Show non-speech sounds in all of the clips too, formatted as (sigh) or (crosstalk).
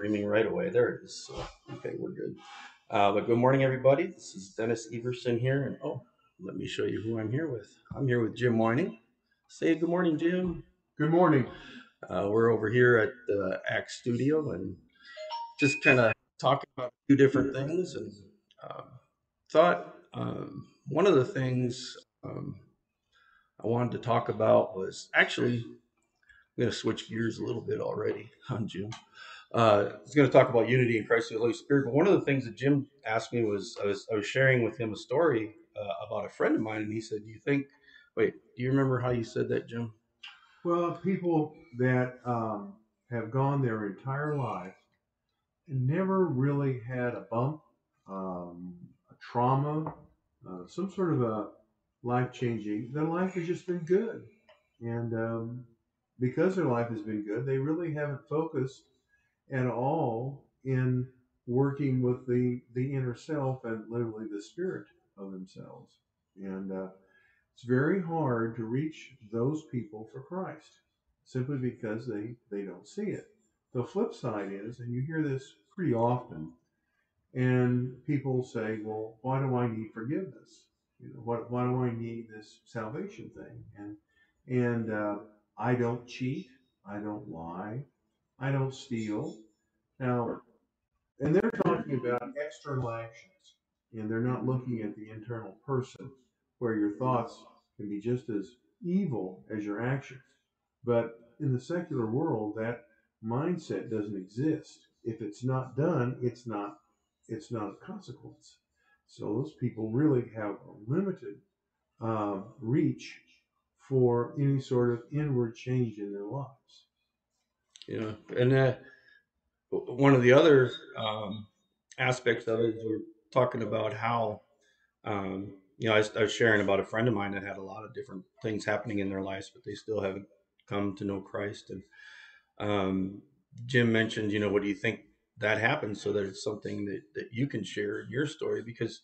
streaming right away. There it is. So, okay, we're good. Uh, but good morning, everybody. This is Dennis Eversen here, and oh, let me show you who I'm here with. I'm here with Jim Wining. Say good morning, Jim. Good morning. Uh, we're over here at the Act Studio and just kind of talking about a few different things, and uh, thought um, one of the things um, I wanted to talk about was actually I'm going to switch gears a little bit already on Jim. Uh, I was going to talk about unity in Christ and the Holy Spirit, but one of the things that Jim asked me was I was, I was sharing with him a story uh, about a friend of mine, and he said, "Do you think? Wait, do you remember how you said that, Jim?" Well, people that um, have gone their entire life and never really had a bump, um, a trauma, uh, some sort of a life changing, their life has just been good. And um, because their life has been good, they really haven't focused at all in working with the, the inner self and literally the spirit of themselves. And uh, it's very hard to reach those people for Christ simply because they, they don't see it. The flip side is, and you hear this pretty often, and people say, well, why do I need forgiveness? You know, what, why do I need this salvation thing? And, and uh, I don't cheat. I don't lie. I don't steal. Now, and they're talking about external actions, and they're not looking at the internal person, where your thoughts can be just as evil as your actions. But in the secular world, that mindset doesn't exist. If it's not done, it's not it's not a consequence. So those people really have a limited uh, reach for any sort of inward change in their lives. Yeah, and uh, one of the other um, aspects of it is we're talking about how um, you know I was, I was sharing about a friend of mine that had a lot of different things happening in their lives, but they still haven't come to know Christ. And um, Jim mentioned, you know, what do you think that happened so that it's something that, that you can share in your story because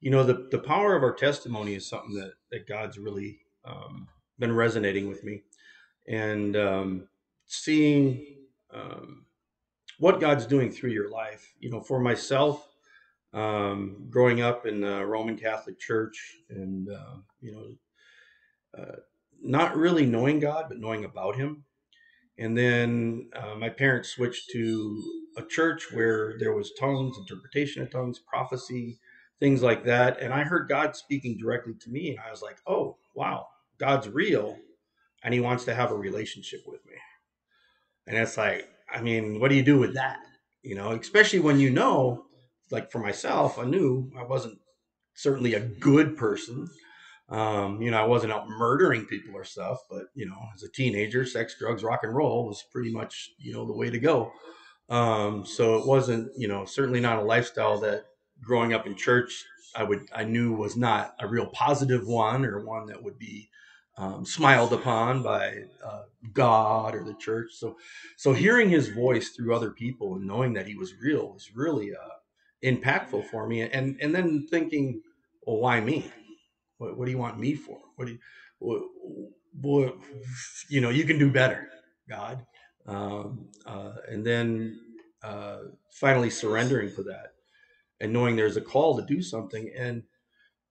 you know the, the power of our testimony is something that, that god's really um, been resonating with me and um, seeing um, what god's doing through your life you know for myself um, growing up in the roman catholic church and uh, you know uh, not really knowing god but knowing about him and then uh, my parents switched to a church where there was tongues, interpretation of tongues, prophecy, things like that. And I heard God speaking directly to me, and I was like, "Oh, wow, God's real, and He wants to have a relationship with me." And it's like, I mean, what do you do with that? You know, especially when you know, like for myself, I knew I wasn't certainly a good person. Um, you know, I wasn't out murdering people or stuff, but you know, as a teenager, sex, drugs, rock and roll was pretty much you know the way to go. Um, so it wasn't, you know, certainly not a lifestyle that growing up in church I would I knew was not a real positive one or one that would be um, smiled upon by uh, God or the church. So so hearing His voice through other people and knowing that He was real was really uh, impactful for me. And and then thinking, well, why me? What, what do you want me for? What do you, what, what, you know, you can do better, God. Um, uh, and then uh, finally surrendering to that and knowing there's a call to do something. And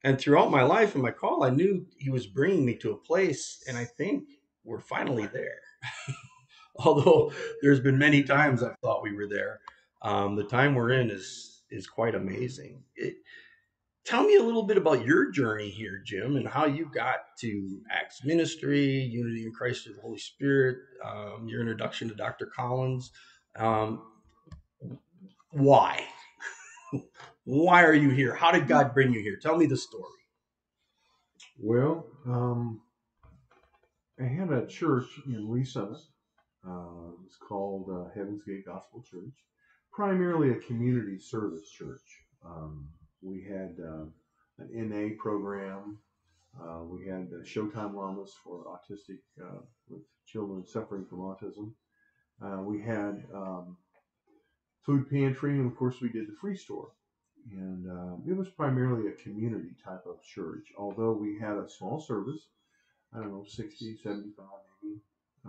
and throughout my life and my call, I knew He was bringing me to a place, and I think we're finally there. (laughs) Although there's been many times I've thought we were there, um, the time we're in is is quite amazing. It, tell me a little bit about your journey here, Jim, and how you got to Acts Ministry, Unity in Christ through the Holy Spirit, um, your introduction to Dr. Collins. Um, why? (laughs) why are you here? How did God bring you here? Tell me the story. Well, um, I had a church in Lee Summit. Uh, it was called uh, Heaven's Gate Gospel Church, primarily a community service church. Um, we had uh, an NA program. Uh, we had uh, Showtime Llamas for autistic uh, with children suffering from autism. Uh, we had um, food pantry, and of course, we did the free store. And um, it was primarily a community type of church, although we had a small service. I don't know, 60, 75 maybe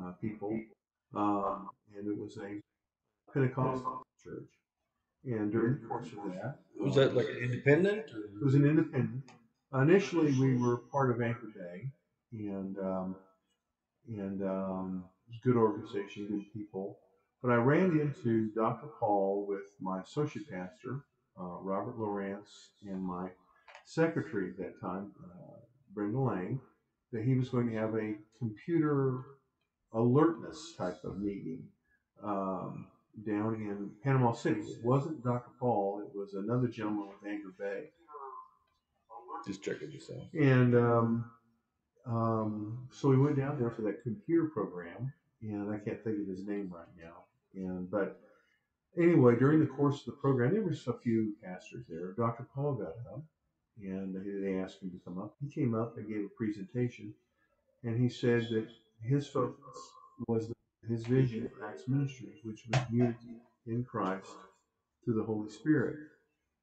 uh, people. Um, and it was a Pentecostal church. And during the course of that, Was that like an independent? it was an independent. Initially, we were part of Anchor Bay, and um, and um, it was a good organization, good people. But I ran into Dr. Paul with my associate pastor, uh, Robert Lawrence, and my secretary at that time, uh, Brenda Lang, that he was going to have a computer alertness type of meeting um, down in Panama City. It wasn't Dr. Paul, it was another gentleman with Anchor Bay. Just checking yourself. And um, um, so we went down there for that computer program, and I can't think of his name right now. And but anyway, during the course of the program, there was a few pastors there. Dr. Paul got up, and they asked him to come up. He came up and gave a presentation, and he said that his focus was his vision for Acts Ministries, which was unity in Christ through the Holy Spirit.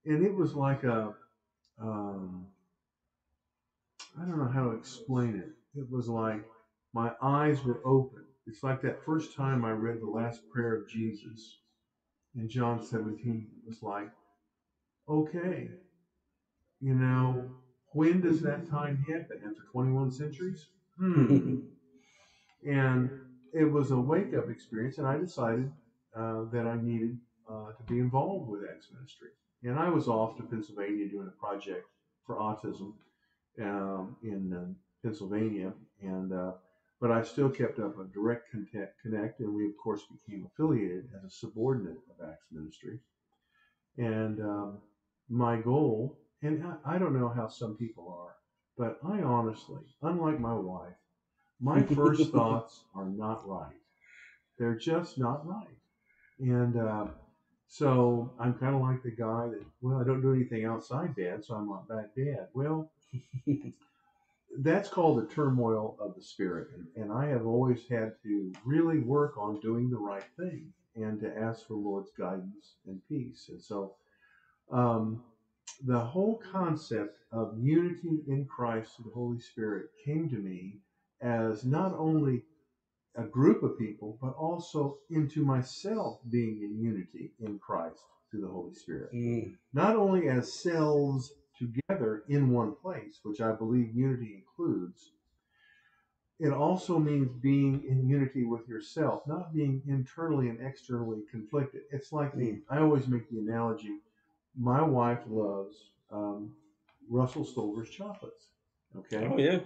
And it was like a um, I don't know how to explain it. It was like my eyes were open. It's like that first time I read the last prayer of Jesus in John 17. Was like, okay, you know, when does that time happen? After 21 centuries? Hmm. (laughs) and it was a wake up experience, and I decided uh, that I needed uh, to be involved with Acts Ministry. And I was off to Pennsylvania doing a project for autism um, in uh, Pennsylvania, and uh, but I still kept up a direct contact, connect, and we of course became affiliated as a subordinate of Acts Ministry. And um, my goal, and I, I don't know how some people are, but I honestly, unlike my wife, my first (laughs) thoughts are not right. They're just not right. And uh, so I'm kind of like the guy that, well, I don't do anything outside dad, so I'm not that dad. Well, (laughs) that's called the turmoil of the spirit. And, and I have always had to really work on doing the right thing and to ask for Lord's guidance and peace. And so um, the whole concept of unity in Christ and the Holy Spirit came to me as not only a group of people, but also into myself being in unity in Christ through the Holy Spirit. Mm. Not only as selves together in one place, which I believe unity includes, it also means being in unity with yourself, not being internally and externally conflicted. It's like the, I always make the analogy my wife loves um, Russell Stover's chocolates. Okay. Oh yeah.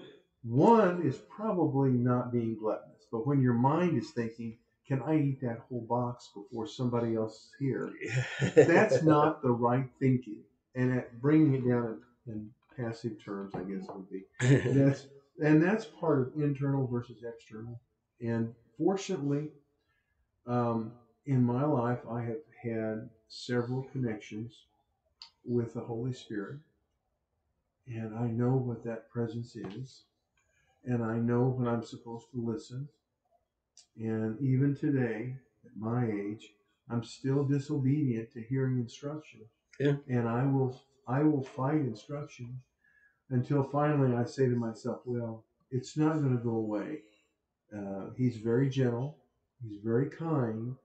One is probably not being gluttonous, but when your mind is thinking, can I eat that whole box before somebody else is here? (laughs) That's not the right thinking. And at bringing it down in, in passive terms, I guess would be (laughs) that's and that's part of internal versus external. And fortunately, um, in my life, I have had several connections with the Holy Spirit, and I know what that presence is, and I know when I'm supposed to listen. And even today, at my age, I'm still disobedient to hearing instruction. Yeah. And I will I will fight instruction until finally I say to myself, well, it's not going to go away. Uh, he's very gentle. He's very kind.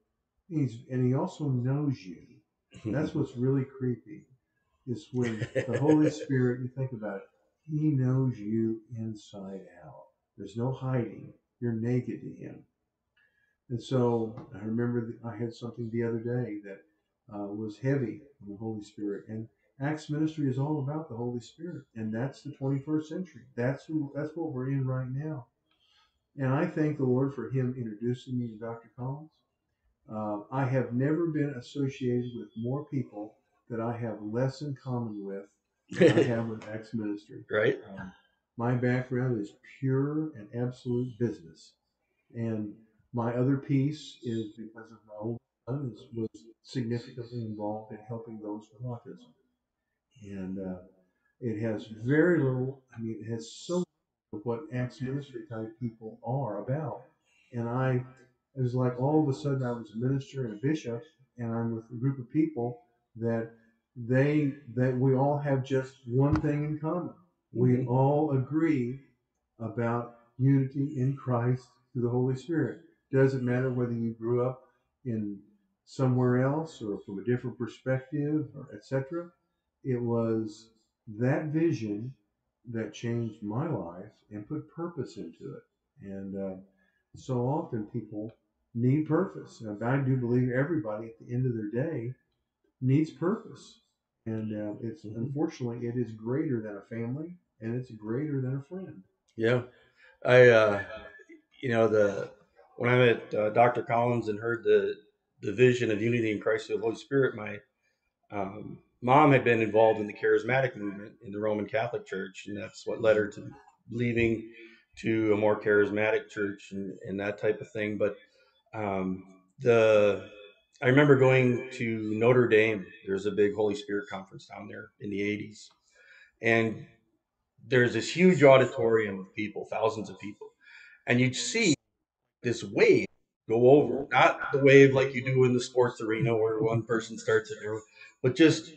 He's and he also knows you. That's (laughs) what's really creepy. Is when the Holy (laughs) Spirit. You think about it. He knows you inside out. There's no hiding. You're naked to him. And so I remember that I had something the other day that uh, was heavy on the Holy Spirit. And Acts ministry is all about the Holy Spirit, and that's the 21st century. That's who. That's what we're in right now. And I thank the Lord for Him introducing me to Dr. Collins. Uh, I have never been associated with more people that I have less in common with than I (laughs) have with Acts ministry. right. Um, my background is pure and absolute business, and my other piece is because of my old son was significantly involved in helping those with autism, and uh, it has very little. I mean, it has so much of what Acts ministry type people are about, and I. It was like all of a sudden I was a minister and a bishop, and I'm with a group of people that they that we all have just one thing in common. We Mhm. all agree about unity in Christ through the Holy Spirit. Doesn't matter whether you grew up in somewhere else or from a different perspective or etc. It was that vision that changed my life and put purpose into it. And uh, so often people need purpose. And I do believe everybody at the end of their day needs purpose. And uh, it's Mhm. unfortunately it is greater than a family and it's greater than a friend. Yeah, I uh, you know the when I met uh, Dr. Collins and heard the the vision of unity in Christ through the Holy Spirit, my um, mom had been involved in the charismatic movement in the Roman Catholic Church, and that's what led her to leaving to a more charismatic church and, and that type of thing. But um, the I remember going to Notre Dame. There's a big Holy Spirit conference down there in the 80s, and there's this huge auditorium of people, thousands of people, and you'd see this wave go over, not the wave like you do in the sports arena where one person starts it, but just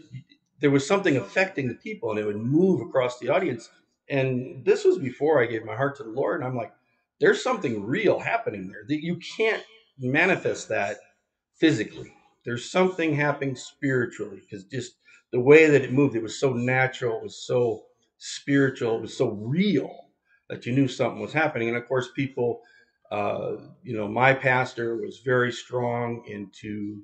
there was something affecting the people and it would move across the audience. And this was before I gave my heart to the Lord. And I'm like, there's something real happening there that you can't manifest that physically. There's something happening spiritually because just the way that it moved, it was so natural, it was so spiritual, it was so real that you knew something was happening. And of course, people, uh, you know, my pastor was very strong into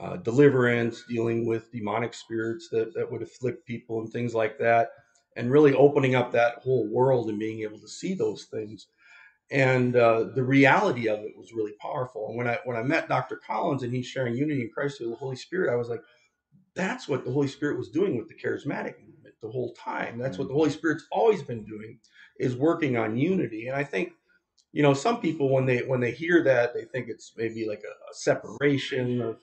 uh, deliverance, dealing with demonic spirits that, that would afflict people and things like that, and really opening up that whole world and being able to see those things. And uh, the reality of it was really powerful. And when I when I met Dr. Collins and he's sharing unity in Christ through the Holy Spirit, I was like, that's what the Holy Spirit was doing with the charismatic movement the whole time. That's what the Holy Spirit's always been doing, is working on unity. And I think you know some people when they when they hear that they think it's maybe like a, a separation of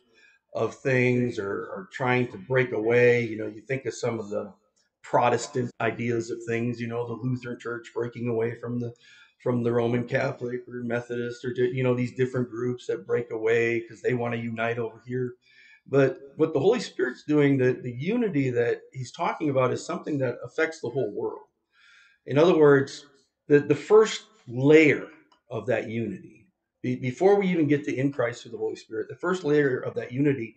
of things or, or trying to break away. You know you think of some of the protestant ideas of things you know the lutheran church breaking away from the from the roman catholic or methodist or you know these different groups that break away because they want to unite over here. But what the holy spirit's doing the, the unity that he's talking about is something that affects the whole world. In other words the, the first layer of that unity. Be, before we even get to in Christ through the Holy Spirit, the first layer of that unity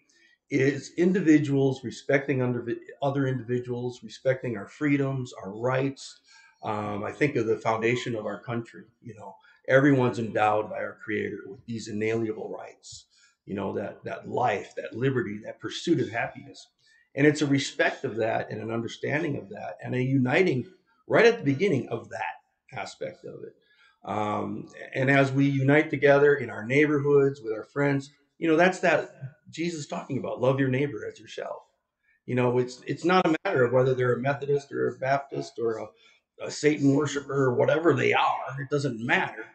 is individuals respecting under, other individuals, respecting our freedoms, our rights. Um, I think of the foundation of our country. You know, everyone's endowed by our Creator with these inalienable rights. You know that that life, that liberty, that pursuit of happiness, and it's a respect of that and an understanding of that, and a uniting right at the beginning of that aspect of it. Um, and as we unite together in our neighborhoods with our friends, you know, that's that Jesus talking about love your neighbor as yourself. You know, it's it's not a matter of whether they're a Methodist or a Baptist or a, a Satan worshiper or whatever they are. It doesn't matter.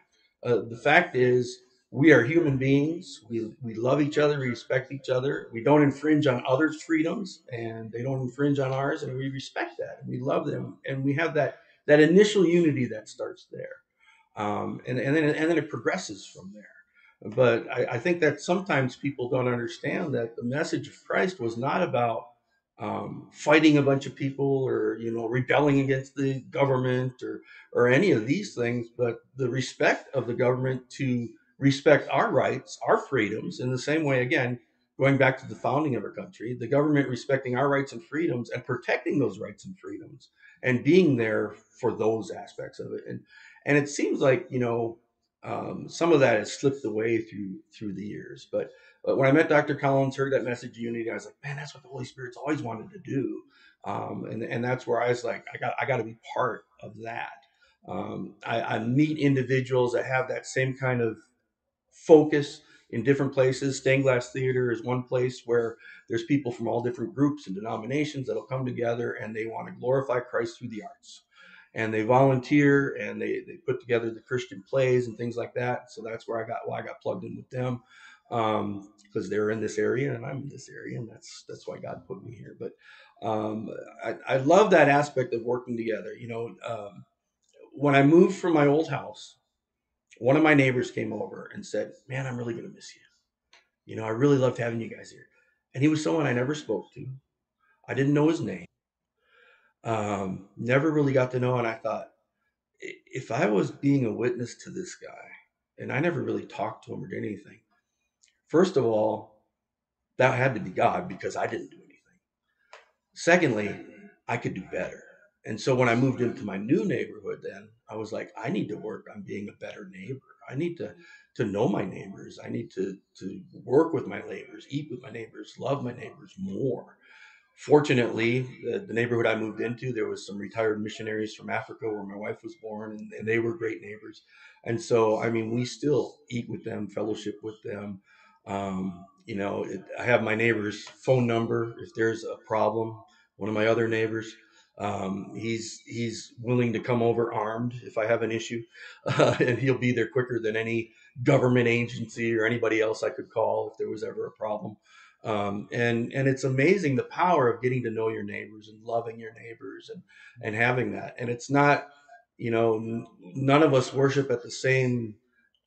Uh, the fact is, we are human beings. We, we love each other, we respect each other. We don't infringe on others' freedoms, and they don't infringe on ours, and we respect that. And we love them, and we have that that initial unity that starts there um, and, and then and then it progresses from there. But I, I, think that sometimes people don't understand that the message of Christ was not about um, fighting a bunch of people or you know rebelling against the government or or any of these things, but the respect of the government to respect our rights, our freedoms, in the same way again. Going back to the founding of our country, the government respecting our rights and freedoms and protecting those rights and freedoms and being there for those aspects of it. And and it seems like you know um, some of that has slipped away through through the years. But, but when I met Dr. Collins, heard that message of unity, I was like, man, that's what the Holy Spirit's always wanted to do, um, and and that's where I was like, I got I got to be part of that. Um, I, I meet individuals that have that same kind of focus in different places. Stained Glass Theater is one place where there's people from all different groups and denominations that'll come together and they want to glorify Christ through the arts and they volunteer and they, they put together the Christian plays and things like that. So that's where I got why I got plugged in with them because um, they're in this area and I'm in this area, and that's that's why God put me here. But um, I, I love that aspect of working together. You know, um, when I moved from my old house, one of my neighbors came over and said, "Man, I'm really gonna miss you. You know, I really loved having you guys here." And he was someone I never spoke to. I didn't know his name. Um, never really got to know, and I thought, if I was being a witness to this guy, and I never really talked to him or did anything, first of all, that had to be God because I didn't do anything. Secondly, I could do better. And so when I moved into my new neighborhood, then I was like, I need to work on being a better neighbor. I need to to know my neighbors. I need to to work with my neighbors, eat with my neighbors, love my neighbors more. Fortunately, the, the neighborhood I moved into, there was some retired missionaries from Africa where my wife was born, and, and they were great neighbors. And so, I mean, we still eat with them, fellowship with them. Um, you know, it, I have my neighbor's phone number if there's a problem. One of my other neighbors, um, he's he's willing to come over armed if I have an issue, uh, (laughs) and he'll be there quicker than any government agency or anybody else I could call if there was ever a problem. Um, and and it's amazing the power of getting to know your neighbors and loving your neighbors and and having that. And it's not, you know, n- none of us worship at the same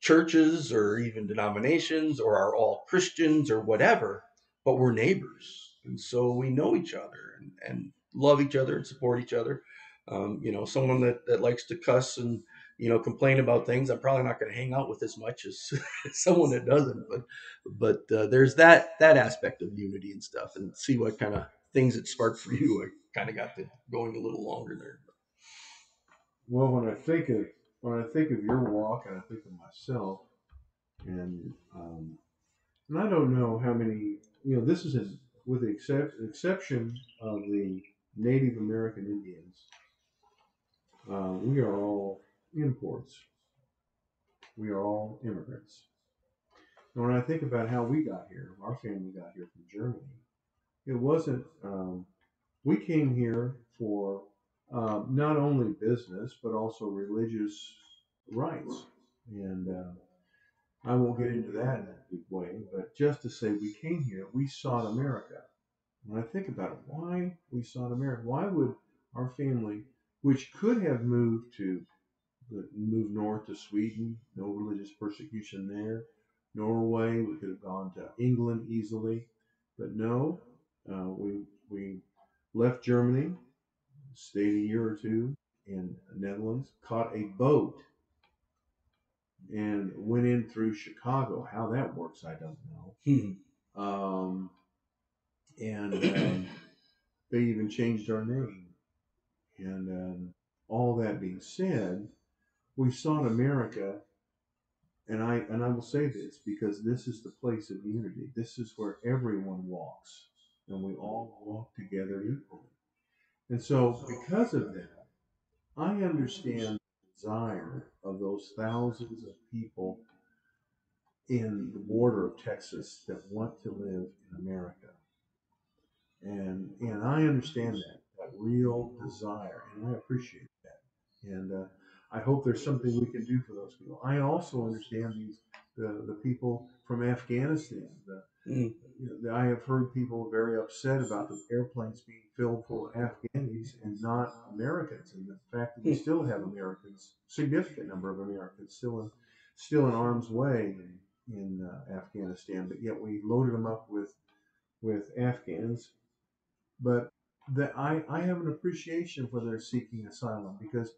churches or even denominations or are all Christians or whatever, but we're neighbors, and so we know each other and, and love each other and support each other. Um, you know, someone that, that likes to cuss and you know complain about things, I'm probably not going to hang out with as much as (laughs) someone that doesn't. But but uh, there's that that aspect of unity and stuff, and see what kind of things it sparked for you. I kind of got the going a little longer there. Well, when I think of when I think of your walk, and I think of myself, and um, and I don't know how many. You know, this is with the excep- exception of the Native American Indians. Uh, we are all imports. We are all immigrants. And when I think about how we got here, our family got here from Germany. It wasn't. Um, we came here for um, not only business but also religious rights. And uh, I won't get into that in a big way, but just to say we came here, we sought America. When I think about it, why we sought America, why would our family, which could have moved to move north to Sweden, no religious persecution there, Norway, we could have gone to England easily, but no, uh, we we left Germany, stayed a year or two in the Netherlands, caught a boat, and went in through Chicago. How that works, I don't know. Hmm. Um, and um, they even changed our name. And um, all that being said, we sought America, and I and I will say this because this is the place of unity. This is where everyone walks, and we all walk together equally. And so, because of that, I understand the desire of those thousands of people in the border of Texas that want to live in America. And and I understand that that real desire, and I appreciate that. And uh, I hope there's something we can do for those people. I also understand these the, the people from Afghanistan. The, Mm. you know, I have heard people very upset about the airplanes being filled full of Afghanis and not Americans, and the fact that we Hmm. still have Americans, significant number of Americans, still in still in harm's way in, in uh, Afghanistan, but yet we loaded them up with with Afghans. But that I, I have an appreciation for their seeking asylum because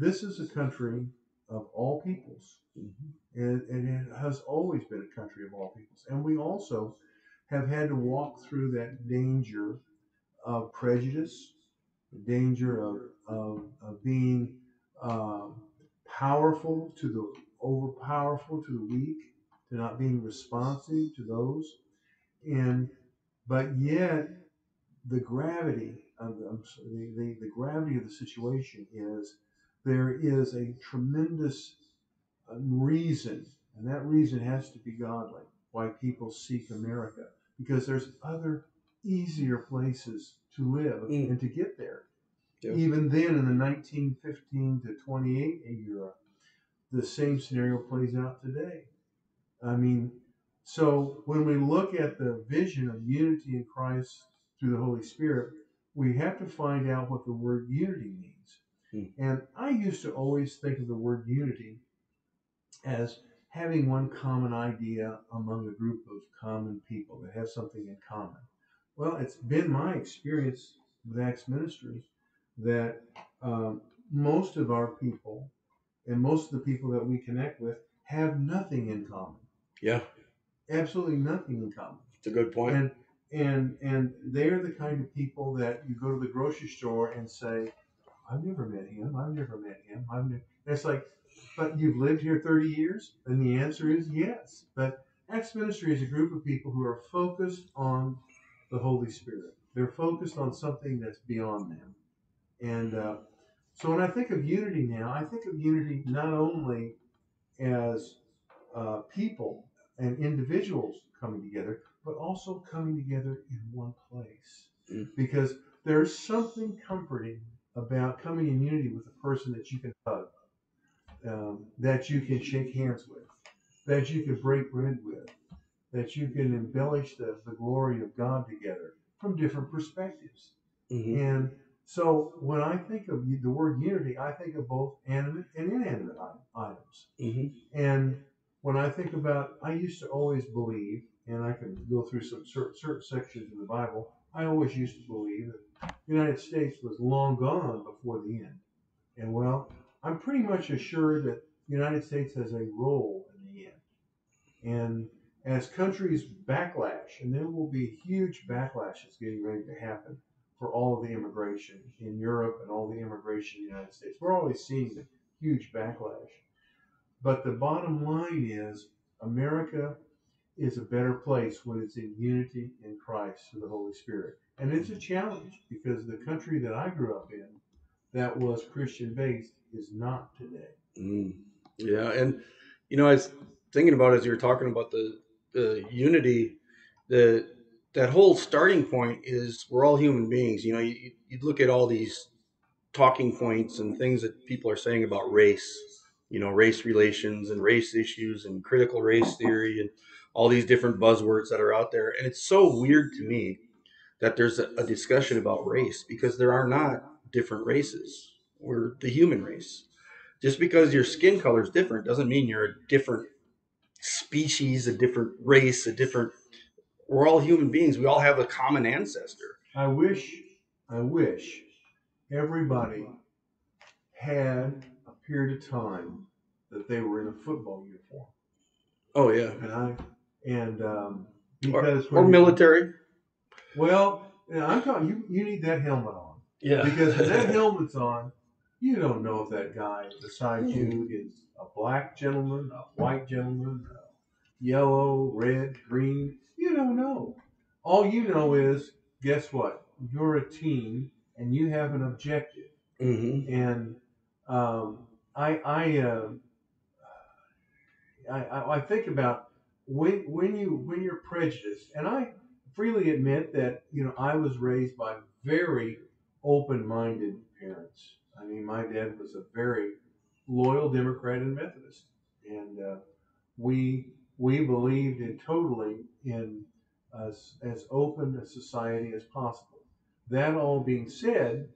this is a country of all peoples Mhm. and, and it has always been a country of all peoples. And we also have had to walk through that danger of prejudice, the danger of, of, of being um, powerful to the overpowerful to the weak, to not being responsive to those, and but yet the gravity of the, the, the, the gravity of the situation is there is a tremendous uh, reason, and that reason has to be godly, why people seek America, because there's other easier places to live Mm. and to get there. Yeah. Even then, in the 1915 to 28 era, the same scenario plays out today. I mean, so when we look at the vision of unity in Christ through the Holy Spirit, we have to find out what the word unity means. Hmm. And I used to always think of the word unity as having one common idea among a group of common people that have something in common. Well, it's been my experience with Acts Ministries that um, most of our people and most of the people that we connect with have nothing in common. Yeah. Absolutely nothing in common. It's a good point. And and and they're the kind of people that you go to the grocery store and say, I've never met him. I've never met him. I've never. It's like, but you've lived here 30 years, and the answer is yes. But Acts Ministry is a group of people who are focused on the Holy Spirit. They're focused on something that's beyond them. And uh, so when I think of unity now, I think of unity not only as uh, people and individuals coming together, but also coming together in one place. Mm. Because there's something comforting about coming in unity with a person that you can hug, um, that you can shake hands with, that you can break bread with, that you can embellish the, the glory of God together from different perspectives. Mhm. And so when I think of the word unity, I think of both animate and inanimate items. Mhm. And when I think about, I used to always believe, and I can go through some certain, certain sections in the Bible, I always used to believe that the United States was long gone before the end. And well, I'm pretty much assured that the United States has a role in the end. And as countries backlash, and there will be huge backlashes getting ready to happen for all of the immigration in Europe and all the immigration in the United States. We're always seeing the huge backlash. But the bottom line is America is a better place when it's in unity in Christ and the Holy Spirit. And it's a challenge because the country that I grew up in that was Christian based is not today. Mm. Yeah, and you know, I was thinking about as you were talking about the the unity, the that whole starting point is we're all human beings. You know, you you look at all these talking points and things that people are saying about race. You know, race relations and race issues and critical race theory and all these different buzzwords that are out there. And it's so weird to me that there's a, a discussion about race because there are not different races. We're the human race just because your skin color is different doesn't mean you're a different species, a different race, a different. We're all human beings. We all have a common ancestor. I wish, I wish everybody had a period of time that they were in a football uniform. Oh yeah, And I, and um, or, because or you- military. Well, yeah, I'm talking. You you need that helmet on Yeah, because when that (laughs) helmet's on, you don't know if that guy beside you is a black gentleman, a white gentleman, a yellow, red, green. You don't know. All you know is, guess what? You're a team and you have an objective. hmm And um, I I, uh, I I I think about when when you when you're prejudiced, and I freely admit that you know I was raised by very open-minded parents. I mean, my dad was a very loyal Democrat and Methodist, and uh, we we believed in totally in as as open a society as possible. That all being said,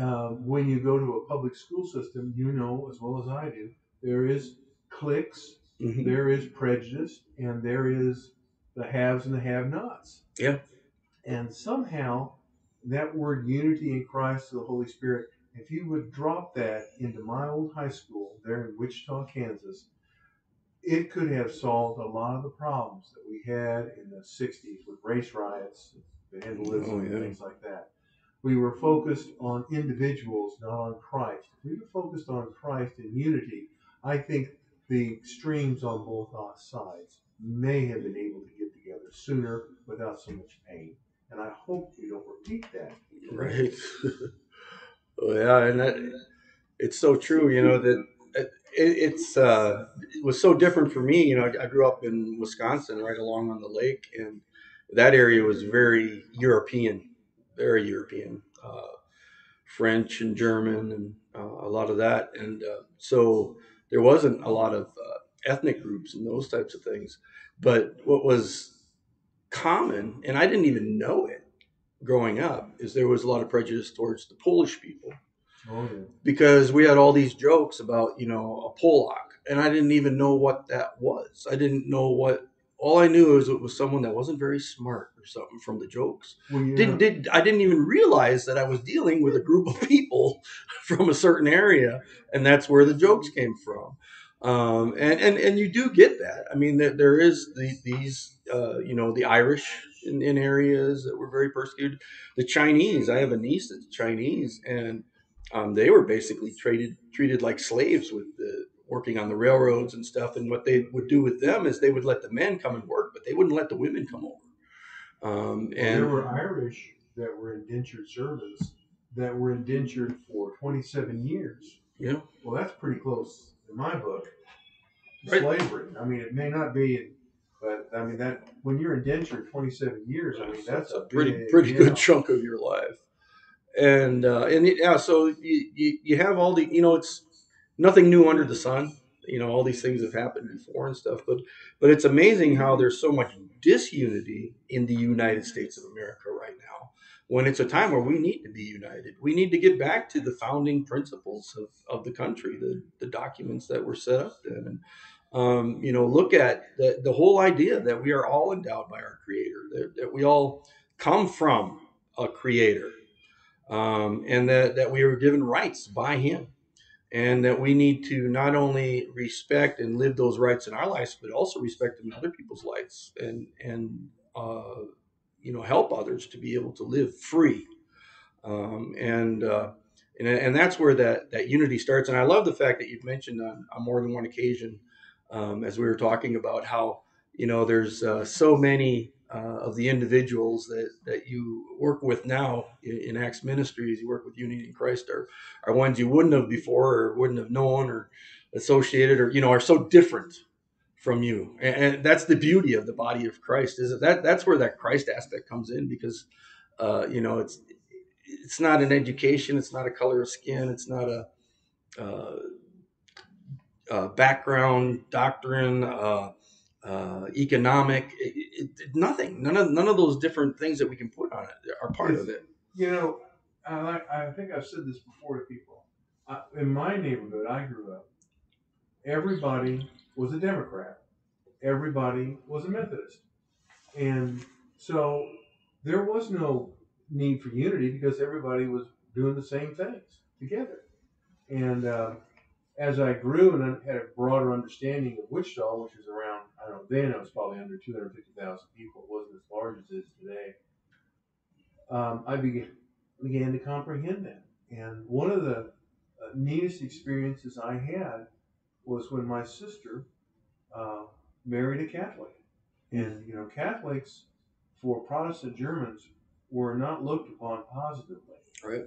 uh, when you go to a public school system, you know as well as I do, there is cliques, hmm there is prejudice, and there is the haves and the have-nots. Yeah. And somehow, that word unity in Christ through the Holy Spirit, if you would drop that into my old high school there in Wichita, Kansas, it could have solved a lot of the problems that we had in the 60s with race riots, vandalism, Oh, and things like that. We were focused on individuals, not on Christ. If we were focused on Christ and unity, I think the extremes on both sides may have been able to get together sooner without so much pain. And I hope we don't repeat that. Right. (laughs) yeah, and that it's so true. You know that it, it's uh, it was so different for me. You know, I, I grew up in Wisconsin, right along on the lake, and that area was very European, very European, uh, French and German, and uh, a lot of that. And uh, so there wasn't a lot of uh, ethnic groups and those types of things. But what was common, and I didn't even know it growing up, is there was a lot of prejudice towards the Polish people Oh, yeah. because we had all these jokes about you know a Polak, and I didn't even know what that was. I didn't know what. All I knew is it was someone that wasn't very smart or something from the jokes. Well, you Didn't did I didn't even realize that I was dealing with a group of people (laughs) from a certain area, and that's where the jokes came from. Um, and, and, and you do get that. I mean, there, there is the, these, uh, you know, the Irish in, in areas that were very persecuted. The Chinese, I have a niece that's Chinese, and um, they were basically treated treated like slaves with the working on the railroads and stuff. And what they would do with them is they would let the men come and work, but they wouldn't let the women come over. Um, Well, and there were Irish that were indentured servants that were indentured for 27 years. know, Well, that's pretty close in my book. Right. Slavery. I mean, it may not be, but I mean that when you're indentured 27 years, I mean that's a pretty big pretty good chunk of your life. And uh, and yeah, so you, you you have all the you know it's nothing new under the sun. You know all these things have happened before and stuff, but but it's amazing how there's so much disunity in the United States of America right now. When it's a time where we need to be united, we need to get back to the founding principles of, of the country, the, the documents that were set up then. And, um, you know, look at the, the whole idea that we are all endowed by our Creator, that, that we all come from a Creator, um, and that, that we are given rights by Him, and that we need to not only respect and live those rights in our lives, but also respect them in other people's lives, and and uh, you know help others to be able to live free, um, and. Uh, and, and that's where that, that unity starts. And I love the fact that you've mentioned on, on more than one occasion um, as we were talking about how you know there's uh, so many uh, of the individuals that, that you work with now in, in Acts Ministries, you work with Unity in Christ, are are ones you wouldn't have before or wouldn't have known or associated or you know are so different from you, and, and that's the beauty of the body of Christ. Is that that's where that Christ aspect comes in because uh, you know it's it's not an education, it's not a color of skin, it's not a uh, uh, background, doctrine, uh, economic, it, it, nothing. None of none of those different things that we can put on it are part of it. You know, I, I think I've said this before to people. I, in my neighborhood, I grew up. Everybody was a Democrat. Everybody was a Methodist, and so there was no need for unity because everybody was doing the same things together. And uh, as I grew and had a broader understanding of Wichita, which was around, I don't know, then it was probably under 250,000 people. It wasn't as large as it is today. Um, I began, began to comprehend that. And one of the uh, neatest experiences I had was when my sister uh, married a Catholic. And, you know, Catholics for Protestant Germans were not looked upon positively. Right.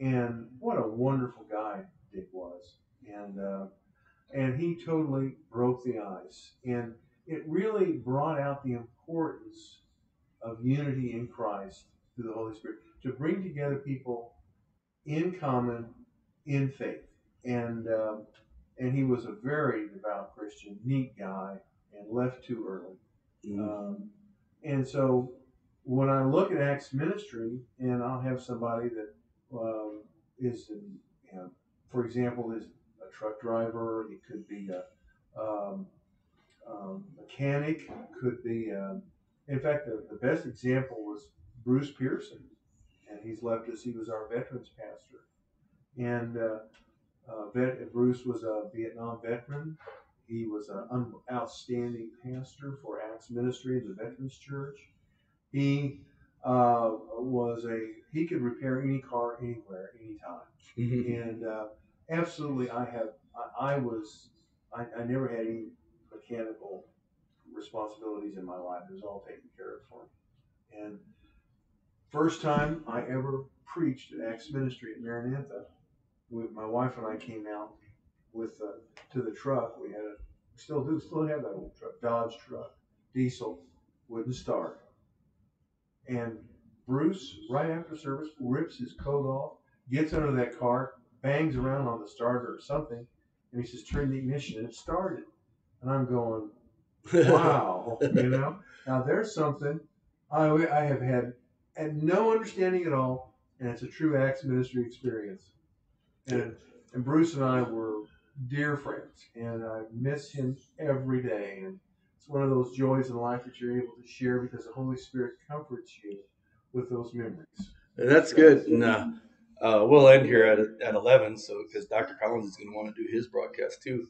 And what a wonderful guy Dick was. And, uh, and he totally broke the ice. And it really brought out the importance of unity in Christ through the Holy Spirit to bring together people in common in faith. And, um, and he was a very devout Christian, neat guy, and left too early. Um, and so when I look at Acts ministry, and I'll have somebody that um, is, you know, for example, is truck driver. It could be a um, um, mechanic. Could be, um, in fact, the, the best example was Bruce Pearson, and he's left us. He was our veterans pastor, and uh, uh, vet, Bruce was a Vietnam veteran. He was an un- outstanding pastor for Acts Ministry, the Veterans Church. He uh, was a he could repair any car anywhere, anytime, Mhm. and uh, absolutely, I have I, I was I, I never had any mechanical responsibilities in my life. It was all taken care of for me. And first time I ever preached at Acts Ministry at Maranatha, my wife and I came out with uh, to the truck. We had a still do still have that old truck, Dodge truck, diesel, wouldn't start. And Bruce, right after service, rips his coat off, gets under that car, bangs around on the starter or something, and he says, "Turn the ignition," and it started. And I'm going, wow, (laughs) you know. Now there's something I, I have had had no understanding at all, and it's a true Acts ministry experience. And and Bruce and I were dear friends, and I miss him every day. And it's one of those joys in life that you're able to share because the Holy Spirit comforts you with those memories. That's good. And uh, uh, we'll end here at, at 11. So, because Dr. Collins is going to want to do his broadcast too.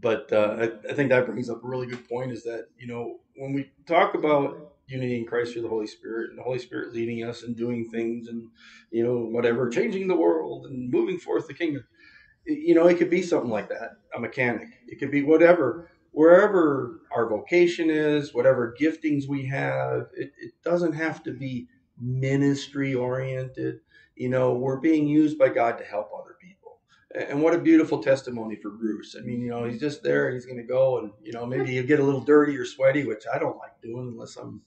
but uh, I, I think that brings up a really good point is that you know when we talk about unity in Christ through the Holy Spirit and the Holy Spirit leading us and doing things and you know whatever changing the world and moving forth the kingdom you know it could be something like that a mechanic it could be whatever wherever our vocation is whatever giftings we have it, it doesn't have to be ministry oriented you know we're being used by God to help other people and what a beautiful testimony for Bruce. I mean, you know, he's just there. He's going to go, and you know, maybe he'll get a little dirty or sweaty, which I don't like doing unless I'm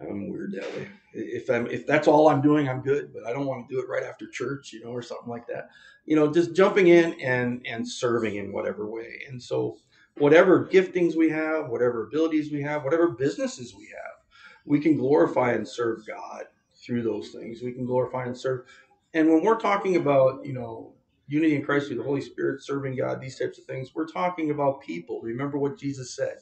I'm weird that way. If I'm if that's all I'm doing, I'm good. But I don't want to do it right after church, you know, or something like that. You know, just jumping in and and serving in whatever way. And so, whatever giftings we have, whatever abilities we have, whatever businesses we have, we can glorify and serve God through those things. We can glorify and serve. And when we're talking about, you know, unity in Christ through the Holy Spirit, serving God, these types of things, we're talking about people. Remember what Jesus said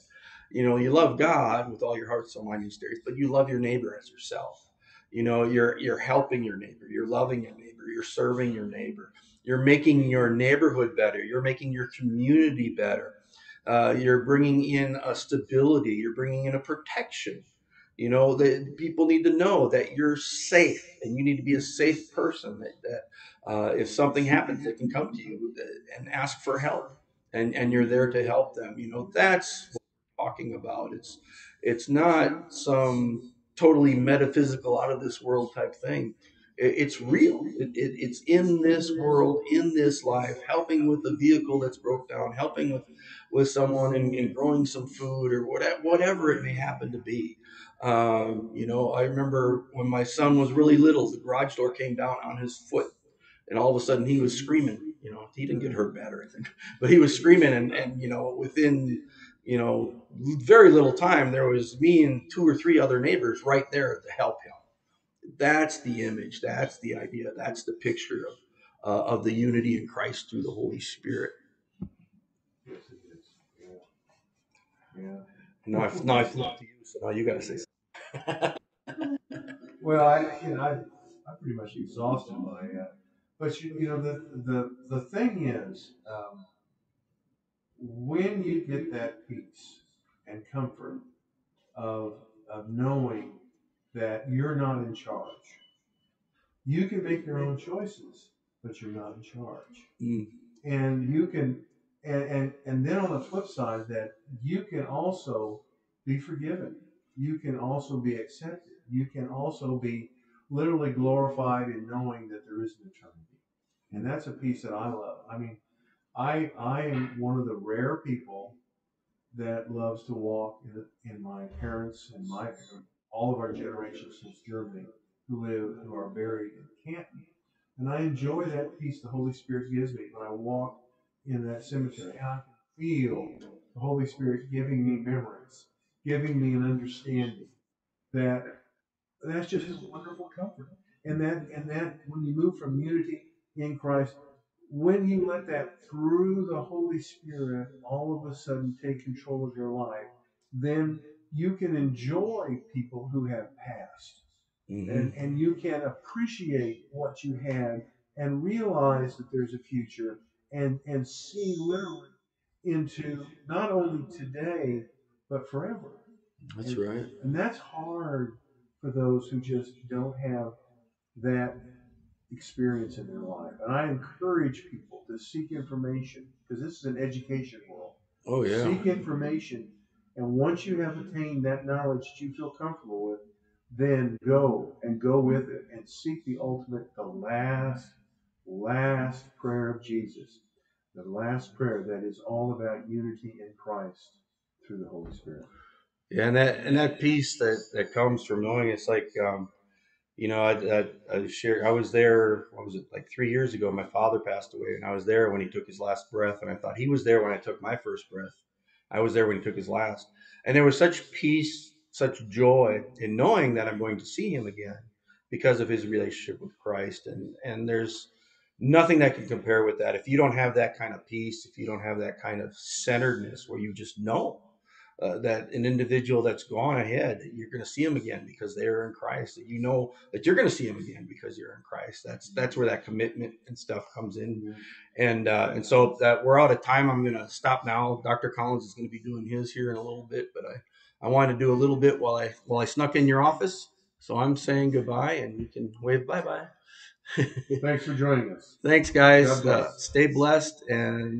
you know, you love God with all your heart, soul, mind, and spirit, but you love your neighbor as yourself. You know, you're you're helping your neighbor, you're loving your neighbor, you're serving your neighbor, you're making your neighborhood better, you're making your community better. Uh, you're bringing in a stability, you're bringing in a protection. You know, that people need to know that you're safe and you need to be a safe person. That, that uh, if something happens, they can come to you and ask for help, and and you're there to help them. You know, that's talking about. It's it's not some totally metaphysical, out of this world type thing. It, it's real. It, it, it's in this world, in this life, helping with a vehicle that's broke down, helping with with someone and, and growing some food or whatever, whatever it may happen to be. Um, you know, I remember when my son was really little, the garage door came down on his foot, and all of a sudden he was screaming. You know, he didn't get hurt bad or anything, (laughs) but he was screaming, and and you know, within you know, very little time, there was me and two or three other neighbors right there to help him. That's the image. That's the idea. That's the picture of uh, of the unity in Christ through the Holy Spirit. Yes, it is. Yeah. Yeah. Now I now I flip to you, so now you got to say something. Well, I, you know, I, I'm pretty much exhausted by that. But you, you know, the the the thing is, um, when you get that peace and comfort of, of knowing that you're not in charge, you can make your own choices, but you're not in charge. Mm. And you can, and, and, and then on the flip side, that you can also be forgiven. You can also be accepted. You can also be literally glorified in knowing that there is an eternity. And that's a piece that I love. I mean, I I am one of the rare people that loves to walk in, in my parents and my all of our generations since Germany who live who are buried in Canton, and I enjoy that peace the Holy Spirit gives me when I walk in that cemetery. I can feel the Holy Spirit giving me memories, giving me an understanding that that's just a wonderful comfort. And that and that when you move from unity in Christ when you let that through the Holy Spirit all of a sudden take control of your life, then you can enjoy people who have passed. Mm-hmm. And, and you can appreciate what you had and realize that there's a future and, and see literally into not only today, but forever. That's and, right. And that's hard for those who just don't have that experience in their life. And I encourage people to seek information because this is an education world. Oh, yeah. Seek information. And once you have attained that knowledge that you feel comfortable with, then go and go with it and seek the ultimate, the last, last prayer of Jesus. The last prayer that is all about unity in Christ through the Holy Spirit. Yeah, and that and that peace that that comes from knowing it's like um, you know, I, I, I share, I was there, what was it, like three years ago, my father passed away and I was there when he took his last breath. And I thought he was there when I took my first breath. I was there when he took his last. And there was such peace, such joy in knowing that I'm going to see him again because of his relationship with Christ. And, and there's nothing that can compare with that. If you don't have that kind of peace, if you don't have that kind of centeredness where you just know, uh, that an individual that's gone ahead, you're going to see them again because they're in Christ. That you know that you're going to see them again because you're in Christ. That's that's where that commitment and stuff comes in. And uh, and so that we're out of time. I'm going to stop now. Dr. Collins is going to be doing his here in a little bit, but I I wanted to do a little bit while I while I snuck in your office. So I'm saying goodbye, and you can wave bye bye. (laughs) Thanks for joining us. Thanks, guys. Bless. Uh, stay blessed and